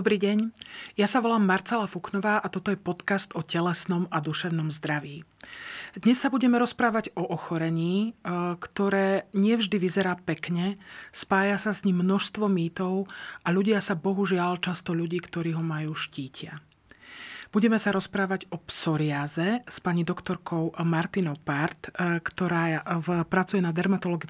Dobrý deň, ja sa volám Marcela Fuknová a toto je podcast o telesnom a duševnom zdraví. Dnes sa budeme rozprávať o ochorení, e, ktoré nevždy vyzerá pekne, spája sa s ním množstvo mýtov a ľudia sa bohužiaľ často ľudí, ktorí ho majú štítia. Budeme sa rozprávať o psoriáze s pani doktorkou Martinou Part, e, ktorá v, pracuje na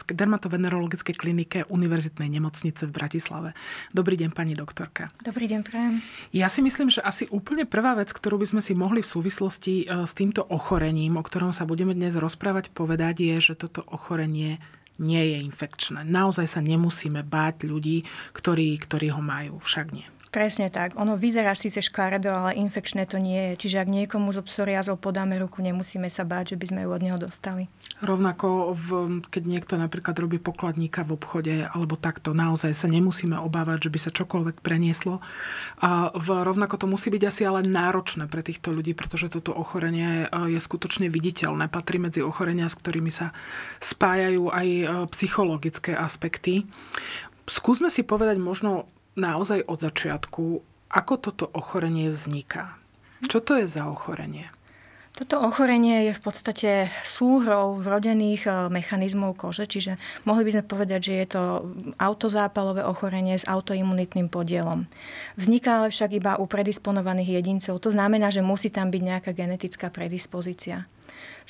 dermatovenerologickej klinike Univerzitnej nemocnice v Bratislave. Dobrý deň, pani doktorka. Dobrý deň, prajem. Ja si myslím, že asi úplne prvá vec, ktorú by sme si mohli v súvislosti e, s týmto ochorením, o ktorom sa budeme dnes rozprávať, povedať, je, že toto ochorenie nie je infekčné. Naozaj sa nemusíme báť ľudí, ktorí, ktorí ho majú. Však nie. Presne tak. Ono vyzerá síce škaredo, ale infekčné to nie je. Čiže ak niekomu zo psoriázou podáme ruku, nemusíme sa báť, že by sme ju od neho dostali. Rovnako, v, keď niekto napríklad robí pokladníka v obchode alebo takto, naozaj sa nemusíme obávať, že by sa čokoľvek prenieslo. A v, rovnako to musí byť asi ale náročné pre týchto ľudí, pretože toto ochorenie e, je skutočne viditeľné. Patrí medzi ochorenia, s ktorými sa spájajú aj e, psychologické aspekty. Skúsme si povedať možno naozaj od začiatku, ako toto ochorenie vzniká. Čo to je za ochorenie? Toto ochorenie je v podstate súhrou vrodených e, mechanizmov kože, čiže mohli by sme povedať, že je to autozápalové ochorenie s autoimunitným podielom. Vzniká ale však iba u predisponovaných jedincov. To znamená, že musí tam byť nejaká genetická predispozícia.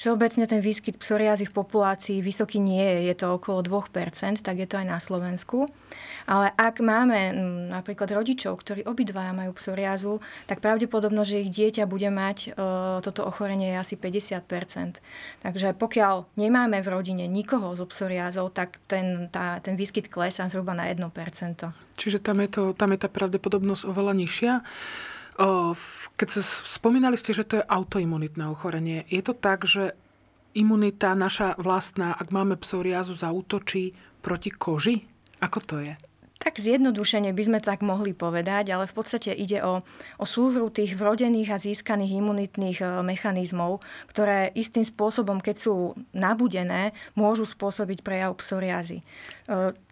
Všeobecne ten výskyt psoriázy v populácii vysoký nie je, je to okolo 2%, tak je to aj na Slovensku. Ale ak máme napríklad rodičov, ktorí obidvaja majú psoriázu, tak pravdepodobno, že ich dieťa bude mať e, toto ochorenie je asi 50%. Takže pokiaľ nemáme v rodine nikoho so psoriázou, tak ten, tá, ten výskyt klesá zhruba na 1%. Čiže tam je, to, tam je tá pravdepodobnosť oveľa nižšia. Keď sa spomínali ste, že to je autoimunitné ochorenie, je to tak, že imunita naša vlastná, ak máme psoriázu, zautočí proti koži? Ako to je? Tak zjednodušene by sme tak mohli povedať, ale v podstate ide o, o súhru tých vrodených a získaných imunitných e, mechanizmov, ktoré istým spôsobom, keď sú nabudené, môžu spôsobiť prejav psoriázy.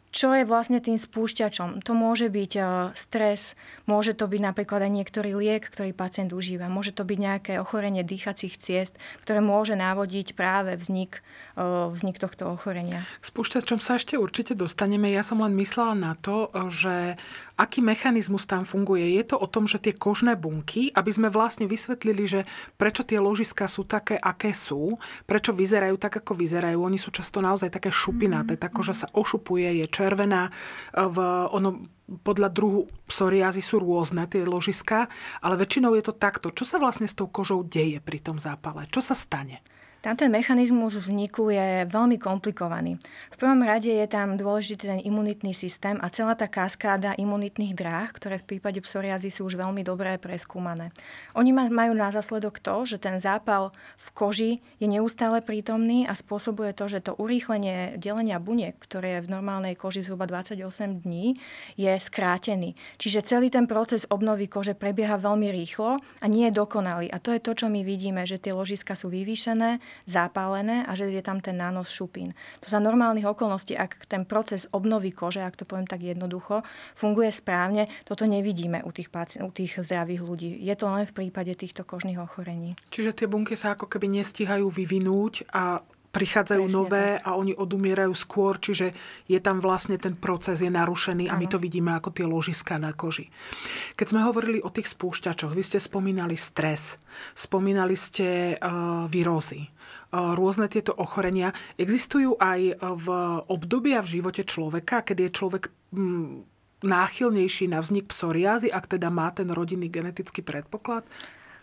E, čo je vlastne tým spúšťačom? To môže byť e, stres, môže to byť napríklad aj niektorý liek, ktorý pacient užíva, môže to byť nejaké ochorenie dýchacích ciest, ktoré môže návodiť práve vznik, e, vznik tohto ochorenia. Spúšťačom sa ešte určite dostaneme. Ja som len myslela na to, že aký mechanizmus tam funguje. Je to o tom, že tie kožné bunky, aby sme vlastne vysvetlili, že prečo tie ložiska sú také, aké sú, prečo vyzerajú tak, ako vyzerajú. Oni sú často naozaj také šupinaté. Tá koža sa ošupuje, je červená. V, ono, podľa druhu psoriázy sú rôzne tie ložiska, ale väčšinou je to takto. Čo sa vlastne s tou kožou deje pri tom zápale? Čo sa stane? Tam ten mechanizmus vzniku je veľmi komplikovaný. V prvom rade je tam dôležitý ten imunitný systém a celá tá kaskáda imunitných dráh, ktoré v prípade psoriazy sú už veľmi dobré preskúmané. Oni majú na zásledok to, že ten zápal v koži je neustále prítomný a spôsobuje to, že to urýchlenie delenia buniek, ktoré je v normálnej koži zhruba 28 dní, je skrátený. Čiže celý ten proces obnovy kože prebieha veľmi rýchlo a nie je dokonalý. A to je to, čo my vidíme, že tie ložiska sú vyvýšené, zapálené a že je tam ten nános šupín. To za normálnych okolností, ak ten proces obnovy kože, ak to poviem tak jednoducho, funguje správne, toto nevidíme u tých, paci- u tých zdravých ľudí. Je to len v prípade týchto kožných ochorení. Čiže tie bunky sa ako keby nestíhajú vyvinúť a prichádzajú Presne nové tak. a oni odumierajú skôr, čiže je tam vlastne ten proces je narušený a ano. my to vidíme ako tie ložiská na koži. Keď sme hovorili o tých spúšťačoch, vy ste spomínali stres, spomínali ste uh, výrozy, uh, rôzne tieto ochorenia. Existujú aj v obdobia v živote človeka, keď je človek hm, náchylnejší na vznik psoriázy, ak teda má ten rodinný genetický predpoklad?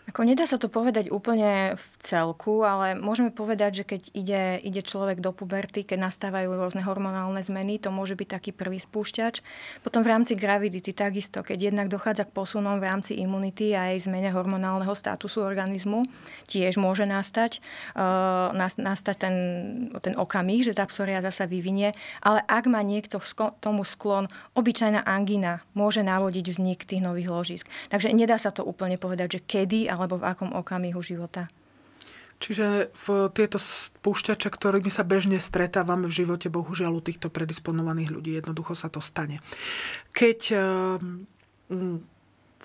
Ako nedá sa to povedať úplne v celku, ale môžeme povedať, že keď ide, ide človek do puberty, keď nastávajú rôzne hormonálne zmeny, to môže byť taký prvý spúšťač. Potom v rámci gravidity takisto, keď jednak dochádza k posunom v rámci imunity a aj zmene hormonálneho statusu organizmu, tiež môže nastať, uh, nastať ten, ten okamih, že tá psoriáza sa vyvinie. Ale ak má niekto tomu sklon, obyčajná angina môže navodiť vznik tých nových ložisk. Takže nedá sa to úplne povedať, že kedy alebo v akom okamihu života. Čiže v tieto spúšťače, ktorými sa bežne stretávame v živote, bohužiaľ u týchto predisponovaných ľudí, jednoducho sa to stane. Keď ehm,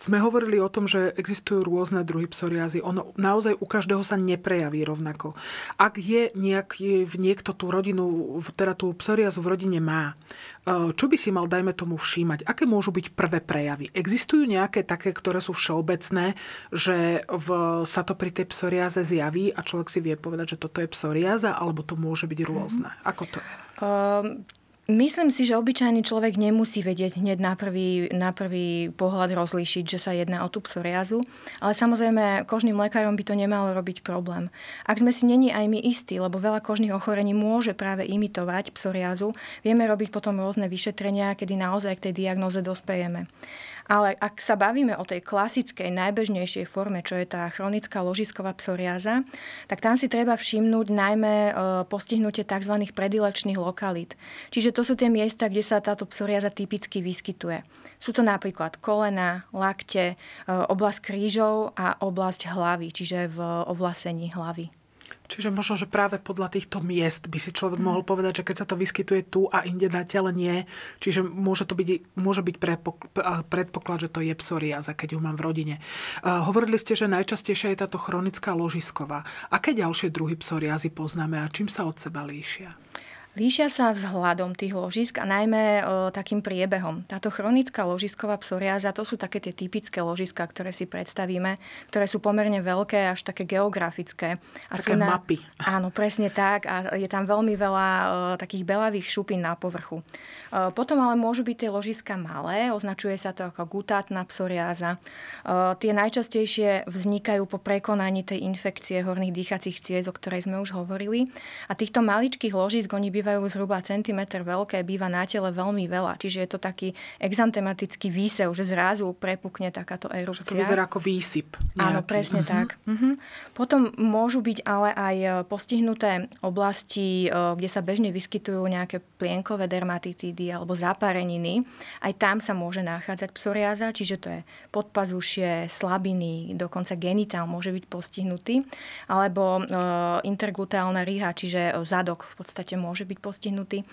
sme hovorili o tom, že existujú rôzne druhy psoriázy. Ono naozaj u každého sa neprejaví rovnako. Ak je nejaký, niekto tú rodinu, teda tú psoriázu v rodine má, e, čo by si mal, dajme tomu, všímať? Aké môžu byť prvé prejavy? Existujú nejaké také, ktoré sú všeobecné, že v, sa to pri tej psoriáze zjaví a človek si vie povedať, že toto je psoriáza, alebo to môže byť rôzne? Ako to je? Um, Myslím si, že obyčajný človek nemusí vedieť hneď na prvý, na prvý pohľad rozlíšiť, že sa jedná o tú psoriazu, ale samozrejme kožným lekárom by to nemalo robiť problém. Ak sme si není aj my istí, lebo veľa kožných ochorení môže práve imitovať psoriazu, vieme robiť potom rôzne vyšetrenia, kedy naozaj k tej diagnoze dospejeme. Ale ak sa bavíme o tej klasickej, najbežnejšej forme, čo je tá chronická ložisková psoriáza, tak tam si treba všimnúť najmä e, postihnutie tzv. predilečných lokalít. Čiže to sú tie miesta, kde sa táto psoriáza typicky vyskytuje. Sú to napríklad kolena, lakte, e, oblasť krížov a oblasť hlavy, čiže v ovlasení hlavy. Čiže možno, že práve podľa týchto miest by si človek mm. mohol povedať, že keď sa to vyskytuje tu a inde na tele nie, čiže môže to byť, môže byť predpoklad, že to je psoriáza, keď ju mám v rodine. Uh, hovorili ste, že najčastejšia je táto chronická ložisková. Aké ďalšie druhy psoriázy poznáme a čím sa od seba líšia? Líšia sa vzhľadom tých ložisk a najmä e, takým priebehom. Táto chronická ložisková psoriáza, to sú také tie typické ložiska, ktoré si predstavíme, ktoré sú pomerne veľké, až také geografické. A také sú na, mapy. Áno, presne tak. A je tam veľmi veľa e, takých belavých šupín na povrchu. E, potom ale môžu byť tie ložiska malé, označuje sa to ako gutátna psoriáza. E, tie najčastejšie vznikajú po prekonaní tej infekcie horných dýchacích ciest, o ktorej sme už hovorili. A týchto maličkých ložisk, oni bývajú zhruba centimetr veľké, býva na tele veľmi veľa. Čiže je to taký exantematický výsev, že zrazu prepukne takáto erupcia. Že to vyzerá ako výsyp. Nejaký. Áno, presne uh-huh. tak. Uh-huh. Potom môžu byť ale aj e, postihnuté oblasti, e, kde sa bežne vyskytujú nejaké plienkové dermatitídy alebo zápareniny. Aj tam sa môže nachádzať psoriáza, čiže to je podpazušie, slabiny, dokonca genitál môže byť postihnutý, alebo e, intergluteálna rýha, čiže zadok v podstate môže byť byť postihnutý.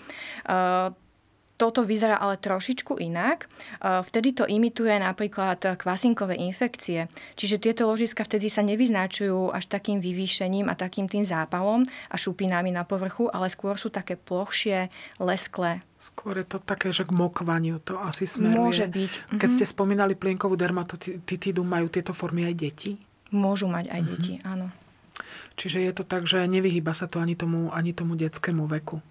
Toto vyzerá ale trošičku inak. Vtedy to imituje napríklad kvasinkové infekcie. Čiže tieto ložiska vtedy sa nevyznačujú až takým vyvýšením a takým tým zápalom a šupinami na povrchu, ale skôr sú také plochšie, lesklé. Skôr je to také, že k mokvaniu to asi smeruje. Môže byť. Keď ste mhm. spomínali plienkovú dermatotitídu, majú tieto formy aj deti? Môžu mať aj mm-hmm. deti, áno. Čiže je to tak, že nevyhýba sa to ani tomu, ani tomu detskému veku.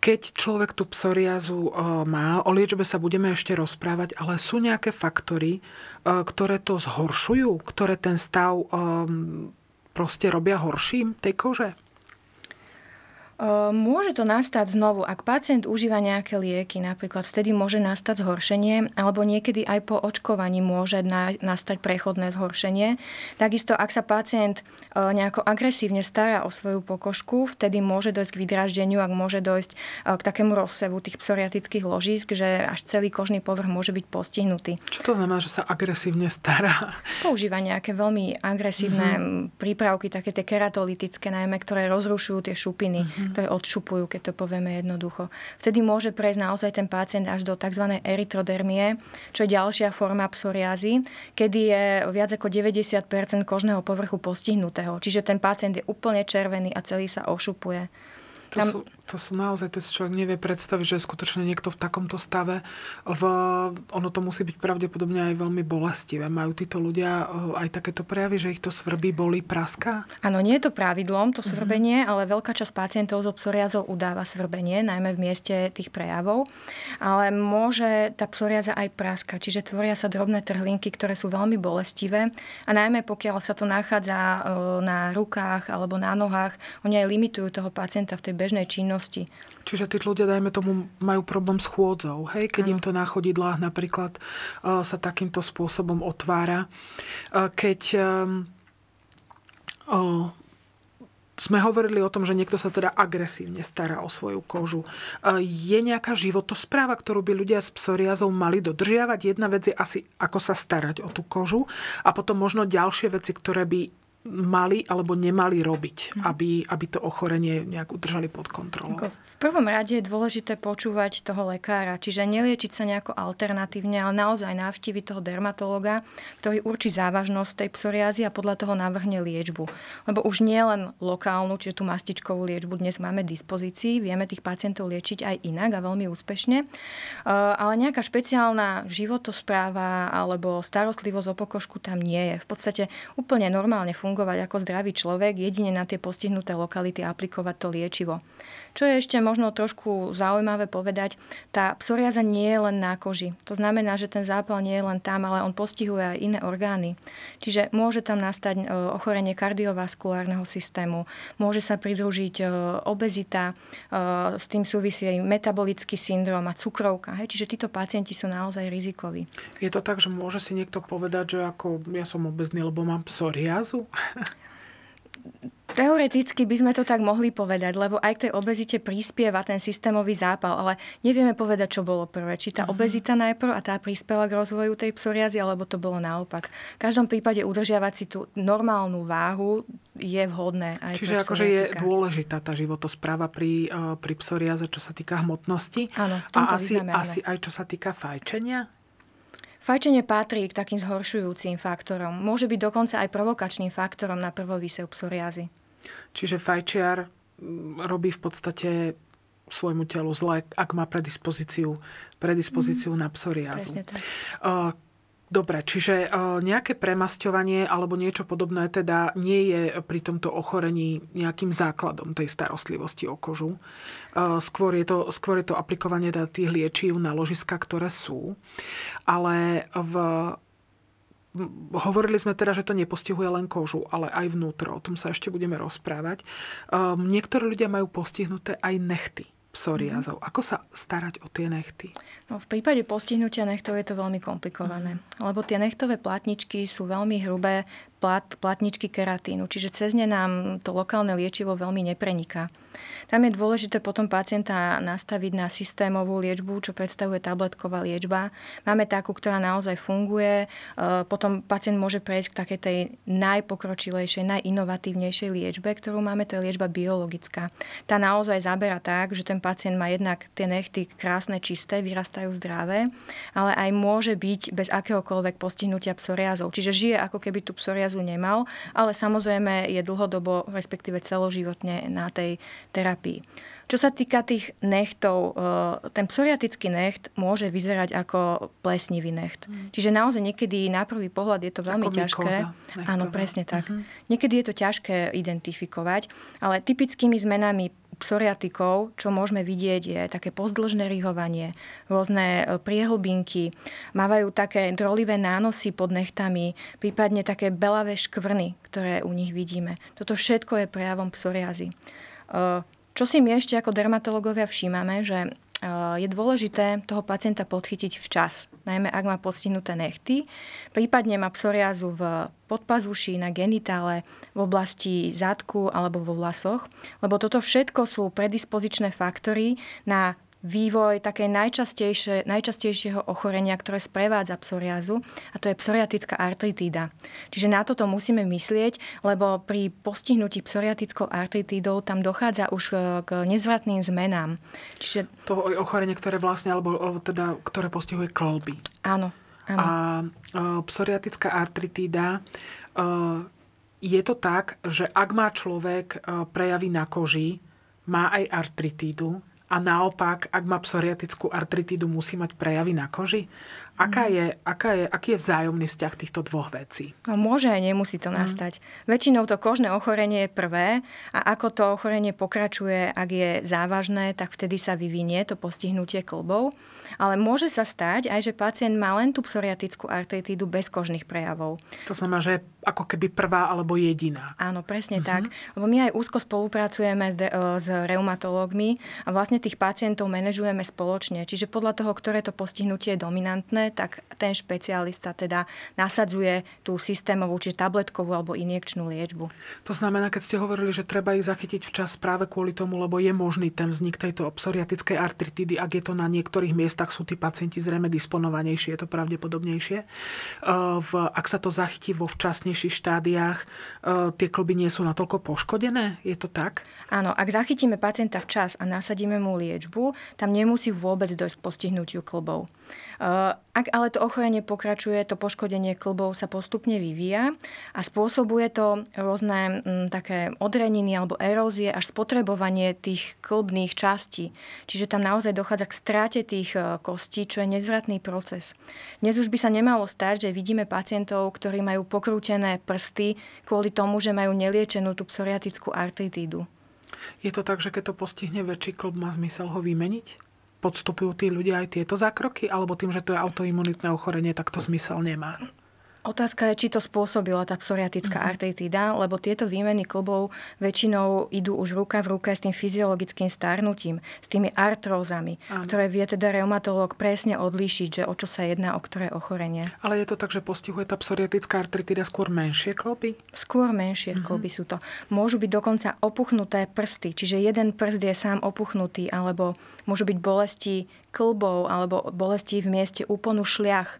Keď človek tú psoriazu má, o liečbe sa budeme ešte rozprávať, ale sú nejaké faktory, ktoré to zhoršujú, ktoré ten stav proste robia horším tej kože? Ehm, môže to nastať znovu, ak pacient užíva nejaké lieky, napríklad vtedy môže nastať zhoršenie, alebo niekedy aj po očkovaní môže nastať prechodné zhoršenie. Takisto, ak sa pacient e, nejako agresívne stará o svoju pokožku, vtedy môže dojsť k vydraždeniu, ak môže dojsť e, k takému rozsevu tých psoriatických ložísk, že až celý kožný povrch môže byť postihnutý. Čo to znamená, že sa agresívne stará? Používa nejaké veľmi agresívne mm-hmm. prípravky, také tie keratolitické najmä, ktoré rozrušujú tie šupiny. Mm-hmm ktoré odšupujú, keď to povieme jednoducho. Vtedy môže prejsť naozaj ten pacient až do tzv. erytrodermie, čo je ďalšia forma psoriázy, kedy je viac ako 90% kožného povrchu postihnutého. Čiže ten pacient je úplne červený a celý sa ošupuje. To, tam... sú, to sú naozaj, to si človek nevie predstaviť, že je skutočne niekto v takomto stave. V, ono to musí byť pravdepodobne aj veľmi bolestivé. Majú títo ľudia eh, aj takéto prejavy, že ich to svrbí, bolí, praská? Áno, nie je to pravidlom, to mhm. svrbenie, mm-hmm. ale veľká časť pacientov so psoriazou udáva svrbenie, najmä v mieste tých prejavov. Ale môže tá psoriaza aj praskať, čiže tvoria sa drobné trhlinky, ktoré sú veľmi bolestivé. A najmä pokiaľ sa to nachádza eh, na rukách alebo na nohách, oni aj limitujú toho pacienta v tej bežnej činnosti. Čiže tí ľudia, dajme tomu, majú problém s chôdzou. Hej? Keď ano. im to na chodidlách napríklad uh, sa takýmto spôsobom otvára. Uh, keď um, uh, sme hovorili o tom, že niekto sa teda agresívne stará o svoju kožu. Je nejaká životospráva, ktorú by ľudia s psoriazou mali dodržiavať? Jedna vec je asi, ako sa starať o tú kožu a potom možno ďalšie veci, ktoré by mali alebo nemali robiť, mhm. aby, aby to ochorenie nejak udržali pod kontrolou? V prvom rade je dôležité počúvať toho lekára, čiže neliečiť sa nejako alternatívne, ale naozaj navštíviť toho dermatologa, ktorý určí závažnosť tej psoriázy a podľa toho navrhne liečbu. Lebo už nie len lokálnu, čiže tú mastičkovú liečbu dnes máme dispozícii, vieme tých pacientov liečiť aj inak a veľmi úspešne, e, ale nejaká špeciálna životospráva alebo starostlivosť o pokožku tam nie je. V podstate úplne normálne funguje fungovať ako zdravý človek, jedine na tie postihnuté lokality aplikovať to liečivo. Čo je ešte možno trošku zaujímavé povedať, tá psoriaza nie je len na koži. To znamená, že ten zápal nie je len tam, ale on postihuje aj iné orgány. Čiže môže tam nastať e, ochorenie kardiovaskulárneho systému, môže sa pridružiť e, obezita, e, s tým súvisí aj metabolický syndrom a cukrovka. Hej? Čiže títo pacienti sú naozaj rizikoví. Je to tak, že môže si niekto povedať, že ako ja som obezný, lebo mám psoriázu? Teoreticky by sme to tak mohli povedať, lebo aj k tej obezite prispieva ten systémový zápal, ale nevieme povedať, čo bolo prvé. Či tá uh-huh. obezita najprv a tá prispela k rozvoju tej psoriazy, alebo to bolo naopak. V každom prípade udržiavať si tú normálnu váhu je vhodné. Aj Čiže akože je dôležitá tá životospráva pri, uh, pri psoriaze, čo sa týka hmotnosti. Áno, a asi, asi aj čo sa týka fajčenia? Fajčenie patrí k takým zhoršujúcim faktorom. Môže byť dokonca aj provokačným faktorom na prvovýsev psoriázy. Čiže fajčiar robí v podstate svojmu telu zle, ak má predispozíciu, predispozíciu mm. na psoriázu. Presne tak. Dobre, čiže nejaké premasťovanie alebo niečo podobné teda nie je pri tomto ochorení nejakým základom tej starostlivosti o kožu. Skôr je to, skôr je to aplikovanie teda tých liečiv na ložiska, ktoré sú. Ale v Hovorili sme teda, že to nepostihuje len kožu, ale aj vnútro. O tom sa ešte budeme rozprávať. Um, niektorí ľudia majú postihnuté aj nechty psoriázov. Mm-hmm. Ako sa starať o tie nechty? No, v prípade postihnutia nechtov je to veľmi komplikované, mm. lebo tie nechtové platničky sú veľmi hrubé plat, platničky keratínu, čiže cez ne nám to lokálne liečivo veľmi nepreniká. Tam je dôležité potom pacienta nastaviť na systémovú liečbu, čo predstavuje tabletková liečba. Máme takú, ktorá naozaj funguje. E, potom pacient môže prejsť k takej tej najpokročilejšej, najinovatívnejšej liečbe, ktorú máme, to je liečba biologická. Tá naozaj zabera tak, že ten pacient má jednak tie nechty krásne, čisté, vyrastajú zdravé, ale aj môže byť bez akéhokoľvek postihnutia psoriázov. Čiže žije ako keby tú psoriazu nemal, ale samozrejme je dlhodobo, respektíve celoživotne na tej terapii. Čo sa týka tých nechtov, e, ten psoriatický necht môže vyzerať ako plesnivý necht. Mm. Čiže naozaj niekedy na prvý pohľad je to veľmi ako ťažké. Áno, presne tak. Uh-huh. Niekedy je to ťažké identifikovať, ale typickými zmenami psoriatikov, čo môžeme vidieť, je také pozdĺžné rihovanie, rôzne e, priehlbinky, mávajú také drolivé nánosy pod nechtami, prípadne také belavé škvrny, ktoré u nich vidíme. Toto všetko je prejavom psoriazy. Čo si my ešte ako dermatológovia všímame, že je dôležité toho pacienta podchytiť včas, najmä ak má postihnuté nechty, prípadne má psoriázu v podpazuši, na genitále, v oblasti zadku alebo vo vlasoch, lebo toto všetko sú predispozičné faktory na vývoj také najčastejšie, najčastejšieho ochorenia, ktoré sprevádza psoriazu, a to je psoriatická artritída. Čiže na toto musíme myslieť, lebo pri postihnutí psoriatickou artritídou tam dochádza už e, k nezvratným zmenám. Čiže... To ochorenie, ktoré vlastne, alebo teda, ktoré postihuje klby. Áno. áno. A e, psoriatická artritída e, je to tak, že ak má človek prejavy na koži, má aj artritídu, a naopak, ak má psoriatickú artritidu, musí mať prejavy na koži? Aká mhm. je, aká je, aký je vzájomný vzťah týchto dvoch vecí? No, môže aj nemusí to mm. nastať. Väčšinou to kožné ochorenie je prvé a ako to ochorenie pokračuje, ak je závažné, tak vtedy sa vyvinie to postihnutie klbov. Ale môže sa stať aj, že pacient má len tú psoriatickú artritídu bez kožných prejavov. To znamená, že ako keby prvá alebo jediná. Áno, presne uh-huh. tak. Lebo my aj úzko spolupracujeme s, de- s reumatológmi a vlastne tých pacientov manažujeme spoločne. Čiže podľa toho, ktoré to postihnutie je dominantné, tak ten špecialista teda nasadzuje tú systémovú, či tabletkovú alebo injekčnú liečbu. To znamená, keď ste hovorili, že treba ich zachytiť včas práve kvôli tomu, lebo je možný ten vznik tejto psoriatickej artritidy, ak je to na niektorých miestach, sú tí pacienti zrejme disponovanejšie, je to pravdepodobnejšie. V, ak sa to zachytí vo včasnejších štádiách, tie klby nie sú natoľko poškodené? Je to tak? Áno, ak zachytíme pacienta včas a nasadíme mu liečbu, tam nemusí vôbec dojsť k postihnutiu klbov. Eh, ak ale to ochorenie pokračuje, to poškodenie klbov sa postupne vyvíja a spôsobuje to rôzne mm, také odreniny alebo erózie až spotrebovanie tých klbných častí. Čiže tam naozaj dochádza k stráte tých eh, kostí, čo je nezvratný proces. Dnes už by sa nemalo stať, že vidíme pacientov, ktorí majú pokrútené prsty kvôli tomu, že majú neliečenú tú psoriatickú artritídu. Je to tak, že keď to postihne väčší klub, má zmysel ho vymeniť? Podstupujú tí ľudia aj tieto zákroky? Alebo tým, že to je autoimunitné ochorenie, tak to zmysel nemá? Otázka je, či to spôsobila tá psoriatická mm-hmm. artritída, lebo tieto výmeny klbov väčšinou idú už ruka v ruke s tým fyziologickým starnutím, s tými artrózami, Áno. ktoré vie teda reumatológ presne odlíšiť, že o čo sa jedná, o ktoré ochorenie. Ale je to tak, že postihuje tá psoriatická artritída skôr menšie klby? Skôr menšie mm-hmm. klby sú to. Môžu byť dokonca opuchnuté prsty, čiže jeden prst je sám opuchnutý, alebo môžu byť bolesti klbov, alebo bolesti v mieste úponu šliach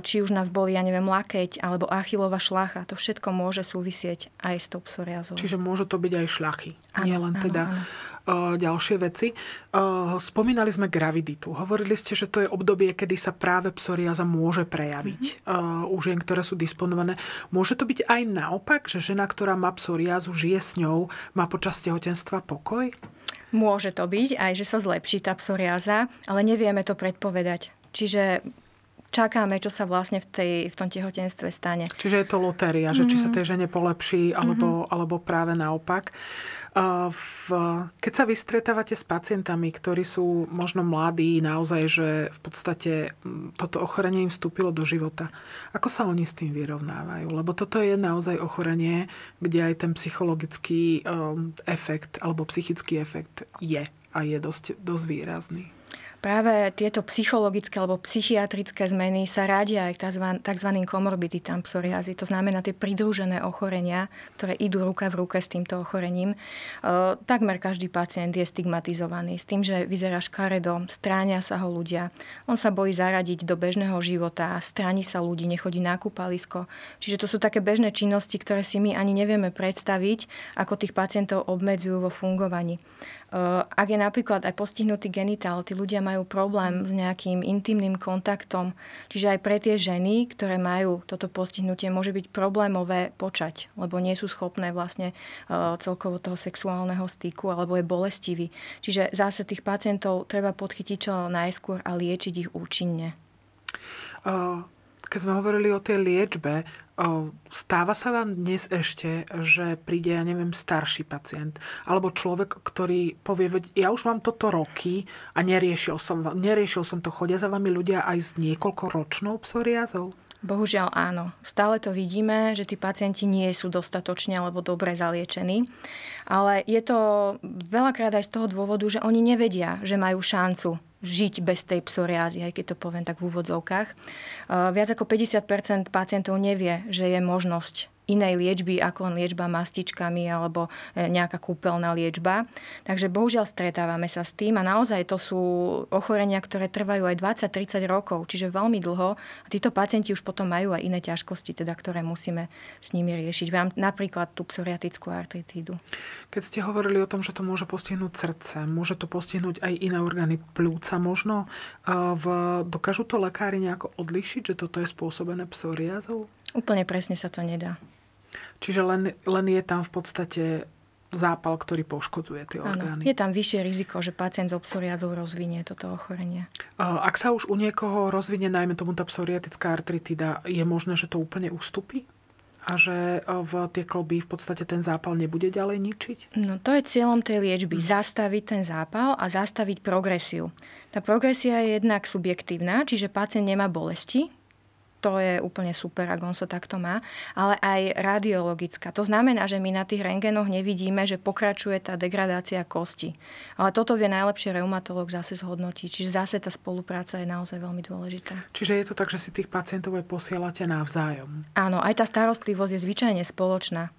či už nás boli, ja neviem, lakeť alebo achilová šlacha. To všetko môže súvisieť aj s tou psoriazou. Čiže môžu to byť aj šľachy, ano, nie len teda ano. ďalšie veci. Spomínali sme graviditu. Hovorili ste, že to je obdobie, kedy sa práve psoriaza môže prejaviť mm-hmm. u žien, ktoré sú disponované. Môže to byť aj naopak, že žena, ktorá má psoriazu, žije s ňou, má počas tehotenstva pokoj? Môže to byť, aj že sa zlepší tá psoriáza, ale nevieme to predpovedať. Čiže čakáme, čo sa vlastne v, tej, v tom tehotenstve stane. Čiže je to lotéria, mm-hmm. že či sa mhm. tej žene polepší, alebo, mm-hmm. alebo práve naopak. V, keď sa vystretávate s pacientami, ktorí sú možno mladí, naozaj, že v podstate toto ochorenie im vstúpilo do života, ako sa oni s tým vyrovnávajú? Lebo toto je naozaj ochorenie, kde aj ten psychologický um, efekt alebo psychický efekt je a je dosť, dosť výrazný. Práve tieto psychologické alebo psychiatrické zmeny sa radia aj tzv. komorbiditám psoriazy, to znamená tie pridružené ochorenia, ktoré idú ruka v ruke s týmto ochorením. E, takmer každý pacient je stigmatizovaný s tým, že vyzerá škaredo, stráňa sa ho ľudia, on sa bojí zaradiť do bežného života, stráni sa ľudí, nechodí na kúpalisko. Čiže to sú také bežné činnosti, ktoré si my ani nevieme predstaviť, ako tých pacientov obmedzujú vo fungovaní. Ak je napríklad aj postihnutý genitál, tí ľudia majú problém s nejakým intimným kontaktom. Čiže aj pre tie ženy, ktoré majú toto postihnutie, môže byť problémové počať, lebo nie sú schopné vlastne eh, celkovo toho sexuálneho styku alebo je bolestivý. Čiže zase tých pacientov treba podchytiť čo najskôr a liečiť ich účinne. Uh keď sme hovorili o tej liečbe, stáva sa vám dnes ešte, že príde, ja neviem, starší pacient, alebo človek, ktorý povie, ja už mám toto roky a neriešil som, neriešil som to, chodia za vami ľudia aj s niekoľkoročnou psoriázou? Bohužiaľ áno. Stále to vidíme, že tí pacienti nie sú dostatočne alebo dobre zaliečení. Ale je to veľakrát aj z toho dôvodu, že oni nevedia, že majú šancu žiť bez tej psoriázy, aj keď to poviem tak v úvodzovkách. Viac ako 50% pacientov nevie, že je možnosť inej liečby ako len liečba mastičkami alebo e, nejaká kúpeľná liečba. Takže bohužiaľ stretávame sa s tým a naozaj to sú ochorenia, ktoré trvajú aj 20-30 rokov, čiže veľmi dlho. A títo pacienti už potom majú aj iné ťažkosti, teda, ktoré musíme s nimi riešiť. Vám napríklad tú psoriatickú artritídu. Keď ste hovorili o tom, že to môže postihnúť srdce, môže to postihnúť aj iné orgány plúca možno, v, dokážu to lekári nejako odlišiť, že toto je spôsobené psoriázou? Úplne presne sa to nedá. Čiže len, len je tam v podstate zápal, ktorý poškodzuje tie orgány. Áno, je tam vyššie riziko, že pacient s psoriázou rozvinie toto ochorenie. Ak sa už u niekoho rozvinie najmä tomu tá psoriatická artritida, je možné, že to úplne ustupí? A že v tie kloby v podstate ten zápal nebude ďalej ničiť? No to je cieľom tej liečby. Hmm. Zastaviť ten zápal a zastaviť progresiu. Tá progresia je jednak subjektívna, čiže pacient nemá bolesti, to je úplne super, ak on sa takto má, ale aj radiologická. To znamená, že my na tých rengenoch nevidíme, že pokračuje tá degradácia kosti. Ale toto vie najlepšie reumatolog zase zhodnotiť. Čiže zase tá spolupráca je naozaj veľmi dôležitá. Čiže je to tak, že si tých pacientov aj posielate navzájom? Áno, aj tá starostlivosť je zvyčajne spoločná.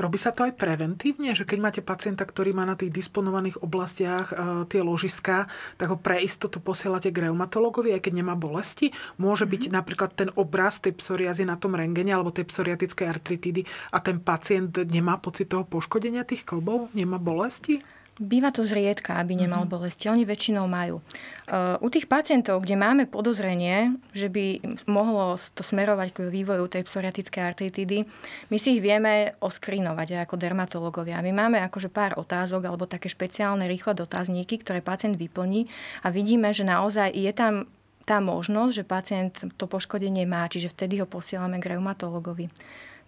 Robí sa to aj preventívne, že keď máte pacienta, ktorý má na tých disponovaných oblastiach e, tie ložiská, tak ho pre istotu posielate k reumatologovi, aj keď nemá bolesti? Môže byť mm-hmm. napríklad ten obraz tej psoriazy na tom rengene alebo tej psoriatickej artritidy a ten pacient nemá pocit toho poškodenia tých klbov? Nemá bolesti? Býva to zriedka, aby nemal mm-hmm. bolesti. Oni väčšinou majú. Uh, u tých pacientov, kde máme podozrenie, že by mohlo to smerovať k vývoju tej psoriatickej artritidy, my si ich vieme oskrinovať ako dermatológovia. My máme akože pár otázok alebo také špeciálne rýchle dotazníky, ktoré pacient vyplní a vidíme, že naozaj je tam tá možnosť, že pacient to poškodenie má, čiže vtedy ho posielame k reumatologovi.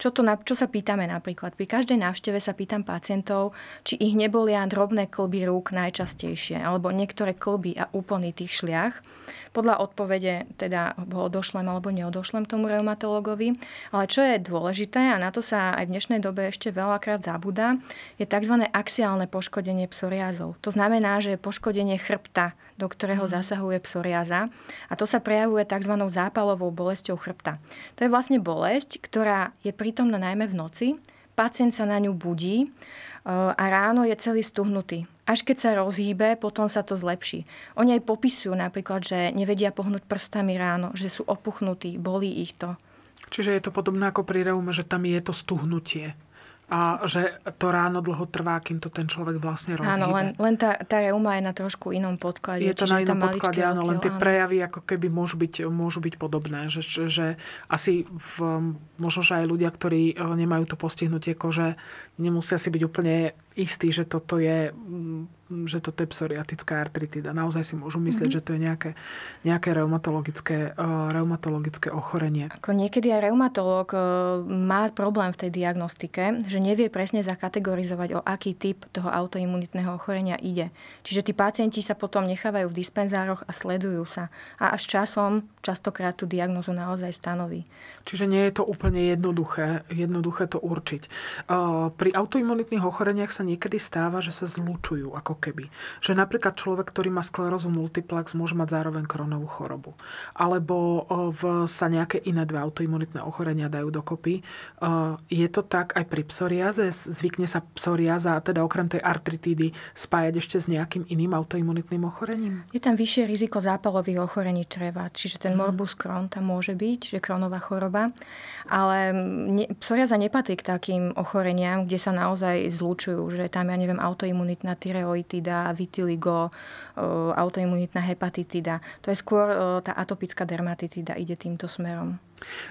Čo, to, čo sa pýtame napríklad? Pri každej návšteve sa pýtam pacientov, či ich nebolia drobné klby rúk najčastejšie, alebo niektoré klby a úplný tých šliach. Podľa odpovede teda ho odošlem alebo neodošlem tomu reumatologovi. Ale čo je dôležité, a na to sa aj v dnešnej dobe ešte veľakrát zabúda, je tzv. axiálne poškodenie psoriázov. To znamená, že je poškodenie chrbta, do ktorého mm. zasahuje psoriáza. A to sa prejavuje tzv. zápalovou bolesťou chrbta. To je vlastne bolesť, ktorá je prítomná najmä v noci. Pacient sa na ňu budí e, a ráno je celý stuhnutý. Až keď sa rozhýbe, potom sa to zlepší. Oni aj popisujú napríklad, že nevedia pohnúť prstami ráno, že sú opuchnutí, bolí ich to. Čiže je to podobné ako pri reume, že tam je to stuhnutie a že to ráno dlho trvá, kým to ten človek vlastne rozhýbe. Áno, len, len tá, tá reuma je na trošku inom podklade. Je to na inom podklade, áno, len tie áno. prejavy ako keby môžu byť, môžu byť podobné. Že, že asi v, možno, že aj ľudia, ktorí e, nemajú to postihnutie kože, nemusia si byť úplne istí, že toto je že toto je psoriatická artritida. Naozaj si môžu myslieť, mm-hmm. že to je nejaké, nejaké reumatologické, uh, reumatologické ochorenie. Ako niekedy aj reumatolog uh, má problém v tej diagnostike, že nevie presne zakategorizovať, o aký typ toho autoimunitného ochorenia ide. Čiže tí pacienti sa potom nechávajú v dispenzároch a sledujú sa. A až časom častokrát tú diagnozu naozaj stanoví. Čiže nie je to úplne jednoduché, jednoduché to určiť. Uh, pri autoimunitných ochoreniach sa niekedy stáva, že sa zlučujú ako keby. Že napríklad človek, ktorý má sklerózu multiplex, môže mať zároveň koronovú chorobu. Alebo v, sa nejaké iné dve autoimunitné ochorenia dajú dokopy. Je to tak aj pri psoriáze? Zvykne sa psoriáza, teda okrem tej artritídy, spájať ešte s nejakým iným autoimunitným ochorením? Je tam vyššie riziko zápalových ochorení čreva, čiže ten mhm. morbus Crohn tam môže byť, že Crohnová choroba. Ale ne, psoriáza nepatrí k takým ochoreniam, kde sa naozaj zlučujú, že tam, ja neviem, autoimunitná tyreoid hepatitida, vitiligo, autoimunitná hepatitida. To je skôr tá atopická dermatitida, ide týmto smerom.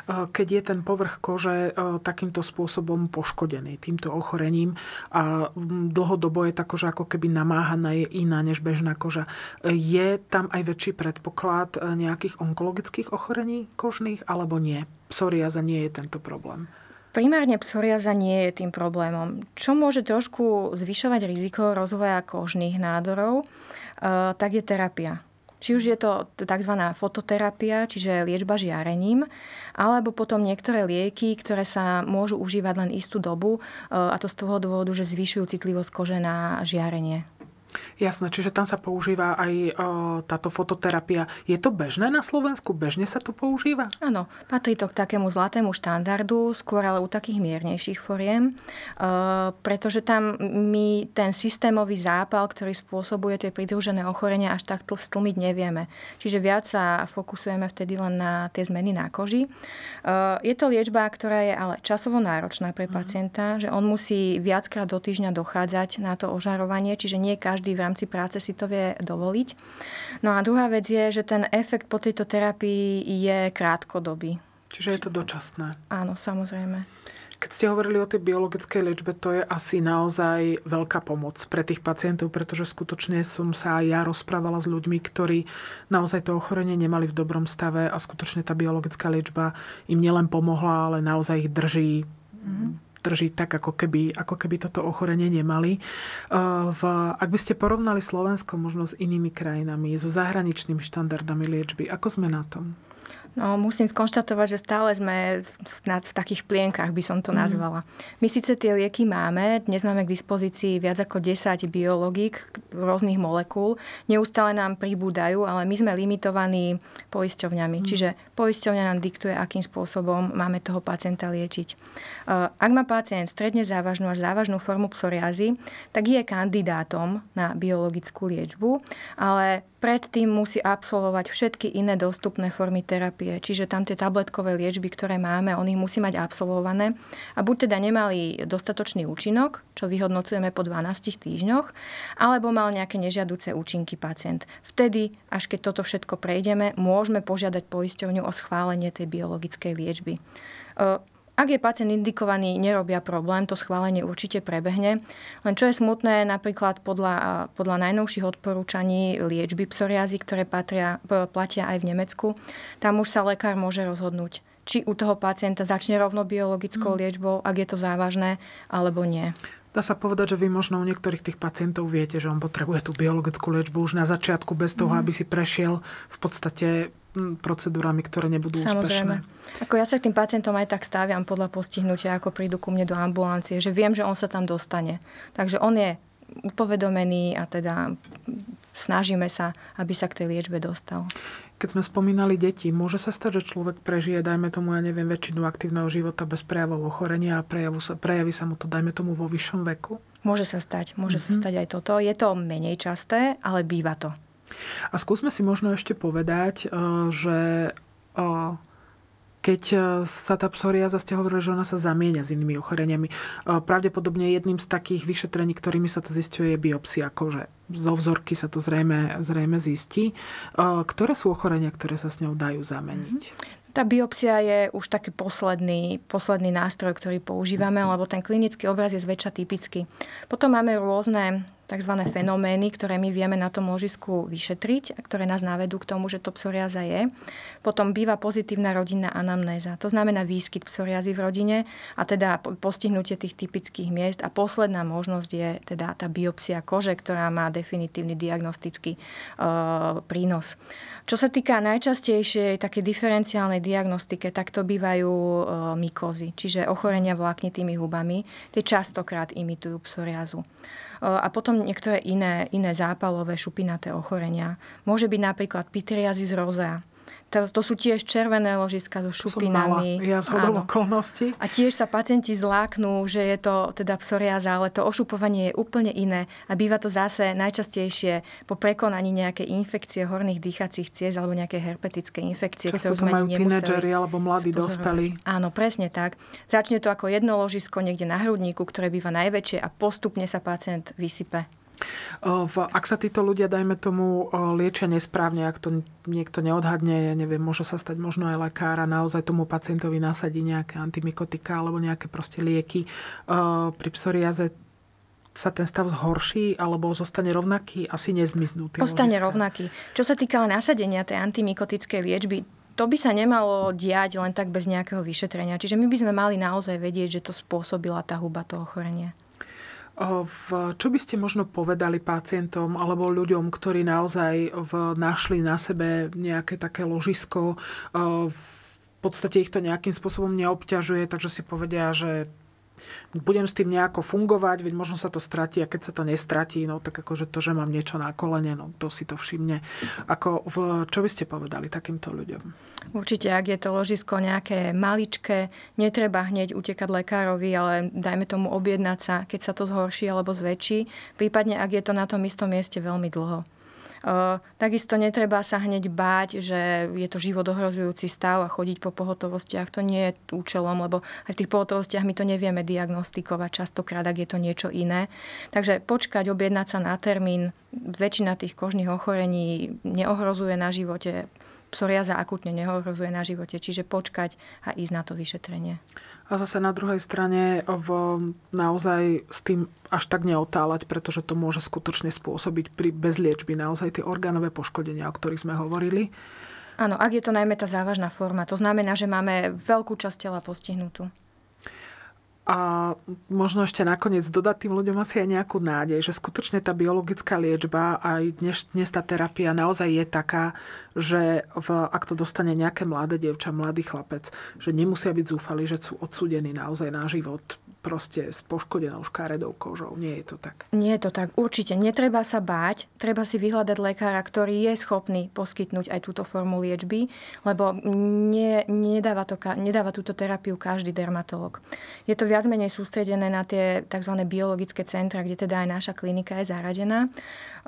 Keď je ten povrch kože takýmto spôsobom poškodený, týmto ochorením a dlhodobo je tá koža ako keby namáhaná, je iná než bežná koža, je tam aj väčší predpoklad nejakých onkologických ochorení kožných alebo nie? Psoriaza nie je tento problém. Primárne psoriaza nie je tým problémom. Čo môže trošku zvyšovať riziko rozvoja kožných nádorov, eh, tak je terapia. Či už je to tzv. fototerapia, čiže liečba žiarením, alebo potom niektoré lieky, ktoré sa môžu užívať len istú dobu, eh, a to z toho dôvodu, že zvyšujú citlivosť kože na žiarenie. Jasné, čiže tam sa používa aj o, táto fototerapia. Je to bežné na Slovensku? Bežne sa to používa? Áno, patrí to k takému zlatému štandardu, skôr ale u takých miernejších foriem, e, pretože tam my ten systémový zápal, ktorý spôsobuje tie pridružené ochorenia, až tak stlmiť nevieme. Čiže viac sa fokusujeme vtedy len na tie zmeny na koži. E, je to liečba, ktorá je ale časovo náročná pre mhm. pacienta, mm. že on musí viackrát do týždňa dochádzať na to ožarovanie, čiže nie každý v rámci práce si to vie dovoliť. No a druhá vec je, že ten efekt po tejto terapii je krátkodobý. Čiže je to dočasné. Áno, samozrejme. Keď ste hovorili o tej biologickej liečbe, to je asi naozaj veľká pomoc pre tých pacientov, pretože skutočne som sa aj ja rozprávala s ľuďmi, ktorí naozaj to ochorenie nemali v dobrom stave a skutočne tá biologická liečba im nielen pomohla, ale naozaj ich drží mm-hmm drží tak, ako keby, ako keby toto ochorenie nemali. Uh, v, ak by ste porovnali Slovensko možno s inými krajinami, so zahraničnými štandardami liečby, ako sme na tom? No, musím skonštatovať, že stále sme v, v, v takých plienkach, by som to mhm. nazvala. Mm. My síce tie lieky máme, dnes máme k dispozícii viac ako 10 biologík rôznych molekúl, neustále nám pribúdajú, ale my sme limitovaní poisťovňami. Mm. Čiže poisťovňa nám diktuje, akým spôsobom máme toho pacienta liečiť. E, ak má pacient stredne závažnú až závažnú formu psoriazy, tak je kandidátom na biologickú liečbu, ale predtým musí absolvovať všetky iné dostupné formy terapie. Čiže tam tie tabletkové liečby, ktoré máme, on ich musí mať absolvované. A buď teda nemali dostatočný účinok, čo vyhodnocujeme po 12 týždňoch, alebo mal nejaké nežiaduce účinky pacient. Vtedy, až keď toto všetko prejdeme, môžeme požiadať poisťovňu o schválenie tej biologickej liečby. Ak je pacient indikovaný, nerobia problém, to schválenie určite prebehne. Len čo je smutné, napríklad podľa, podľa najnovších odporúčaní liečby psoriazy, ktoré patria, platia aj v Nemecku, tam už sa lekár môže rozhodnúť, či u toho pacienta začne rovno biologickou mm. liečbou, ak je to závažné, alebo nie. Dá sa povedať, že vy možno u niektorých tých pacientov viete, že on potrebuje tú biologickú liečbu už na začiatku, bez toho, mm. aby si prešiel v podstate procedúrami, ktoré nebudú Samozrejme. úspešné. Ako ja sa k tým pacientom aj tak stáviam podľa postihnutia, ako prídu ku mne do ambulancie, že viem, že on sa tam dostane. Takže on je upovedomený a teda snažíme sa, aby sa k tej liečbe dostal. Keď sme spomínali deti, môže sa stať, že človek prežije, dajme tomu, ja neviem, väčšinu aktívneho života bez prejavov ochorenia a prejavu sa, prejaví sa mu to, dajme tomu, vo vyššom veku? Môže sa stať, môže mm-hmm. sa mhm. stať aj toto. Je to menej časté, ale býva to. A skúsme si možno ešte povedať, eh, že eh, keď eh, sa tá psoriáza, ste hovorili, že ona sa zamieňa s inými ochoreniami. Pravdepodobne jedným z takých vyšetrení, ktorými sa to zistuje, je biopsia akože Zo vzorky sa to zrejme, zrejme zistí. Ktoré sú ochorenia, ktoré sa s ňou dajú zameniť? Mhm. Tá biopsia je už taký posledný, posledný nástroj, ktorý používame, lebo ten klinický obraz je zväčša typický. Potom máme rôzne tzv. fenomény, ktoré my vieme na tom ložisku vyšetriť a ktoré nás navedú k tomu, že to psoriaza je. Potom býva pozitívna rodinná anamnéza. To znamená výskyt psoriazy v rodine a teda postihnutie tých typických miest. A posledná možnosť je teda tá biopsia kože, ktorá má definitívny diagnostický uh, prínos. Čo sa týka najčastejšej také diferenciálnej diagnostike, tak to bývajú uh, mykozy, čiže ochorenia vláknitými hubami. Tie častokrát imitujú psoriazu a potom niektoré iné, iné zápalové šupinaté ochorenia. Môže byť napríklad pitriazis rozea to, to sú tiež červené ložiska so šupinami. Ja z okolností. A tiež sa pacienti zláknú, že je to teda psoriáza, ale to ošupovanie je úplne iné. A býva to zase najčastejšie po prekonaní nejakej infekcie horných dýchacích ciest alebo nejaké herpetické infekcie. Často to majú tínedžeri alebo mladí dospelí. Áno, presne tak. Začne to ako jedno ložisko niekde na hrudníku, ktoré býva najväčšie a postupne sa pacient vysype. Ak sa títo ľudia, dajme tomu, liečia nesprávne, ak to niekto neodhadne, ja neviem, môže sa stať možno aj lekár a naozaj tomu pacientovi nasadí nejaké antimikotika alebo nejaké proste lieky. Pri psoriaze sa ten stav zhorší alebo zostane rovnaký? Asi nezmiznú. Ostane ložiska. rovnaký. Čo sa týka nasadenia tej antimikotickej liečby, to by sa nemalo diať len tak bez nejakého vyšetrenia. Čiže my by sme mali naozaj vedieť, že to spôsobila tá huba toho ochorenia. Čo by ste možno povedali pacientom alebo ľuďom, ktorí naozaj v, našli na sebe nejaké také ložisko, v podstate ich to nejakým spôsobom neobťažuje, takže si povedia, že budem s tým nejako fungovať, veď možno sa to stratí a keď sa to nestratí, no tak akože to, že mám niečo na kolene, no to si to všimne. Ako v, čo by ste povedali takýmto ľuďom? Určite, ak je to ložisko nejaké maličké, netreba hneď utekať lekárovi, ale dajme tomu objednať sa, keď sa to zhorší alebo zväčší, prípadne ak je to na tom istom mieste veľmi dlho. Takisto netreba sa hneď báť, že je to život ohrozujúci stav a chodiť po pohotovostiach. To nie je účelom, lebo aj v tých pohotovostiach my to nevieme diagnostikovať častokrát, ak je to niečo iné. Takže počkať, objednať sa na termín, väčšina tých kožných ochorení neohrozuje na živote psoriaza akutne neohrozuje na živote, čiže počkať a ísť na to vyšetrenie. A zase na druhej strane v, naozaj s tým až tak neotáľať, pretože to môže skutočne spôsobiť pri bez liečby naozaj tie orgánové poškodenia, o ktorých sme hovorili. Áno, ak je to najmä tá závažná forma. To znamená, že máme veľkú časť tela postihnutú. A možno ešte nakoniec dodať tým ľuďom asi aj nejakú nádej, že skutočne tá biologická liečba aj dnes, dnes tá terapia naozaj je taká, že v, ak to dostane nejaké mladé dievča, mladý chlapec, že nemusia byť zúfali, že sú odsúdení naozaj na život proste s poškodenou škáredou kožou. Nie je to tak. Nie je to tak. Určite. Netreba sa báť. Treba si vyhľadať lekára, ktorý je schopný poskytnúť aj túto formu liečby, lebo nie, nedáva, to, nedáva túto terapiu každý dermatolog. Je to viac menej sústredené na tie tzv. biologické centra, kde teda aj naša klinika je zaradená.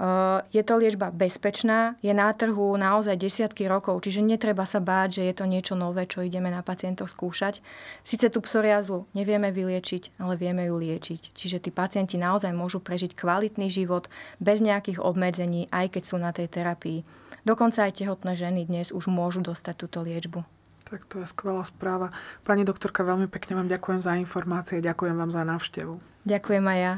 Eh, je to liečba bezpečná, je na trhu naozaj desiatky rokov, čiže netreba sa báť, že je to niečo nové, čo ideme na pacientoch skúšať. Sice tú psoriazu nevieme vyliečiť, ale vieme ju liečiť. Čiže tí pacienti naozaj môžu prežiť kvalitný život bez nejakých obmedzení, aj keď sú na tej terapii. Dokonca aj tehotné ženy dnes už môžu dostať túto liečbu. Tak to je skvelá správa. Pani doktorka, veľmi pekne vám ďakujem za informácie, ďakujem vám za návštevu. Ďakujem aj ja.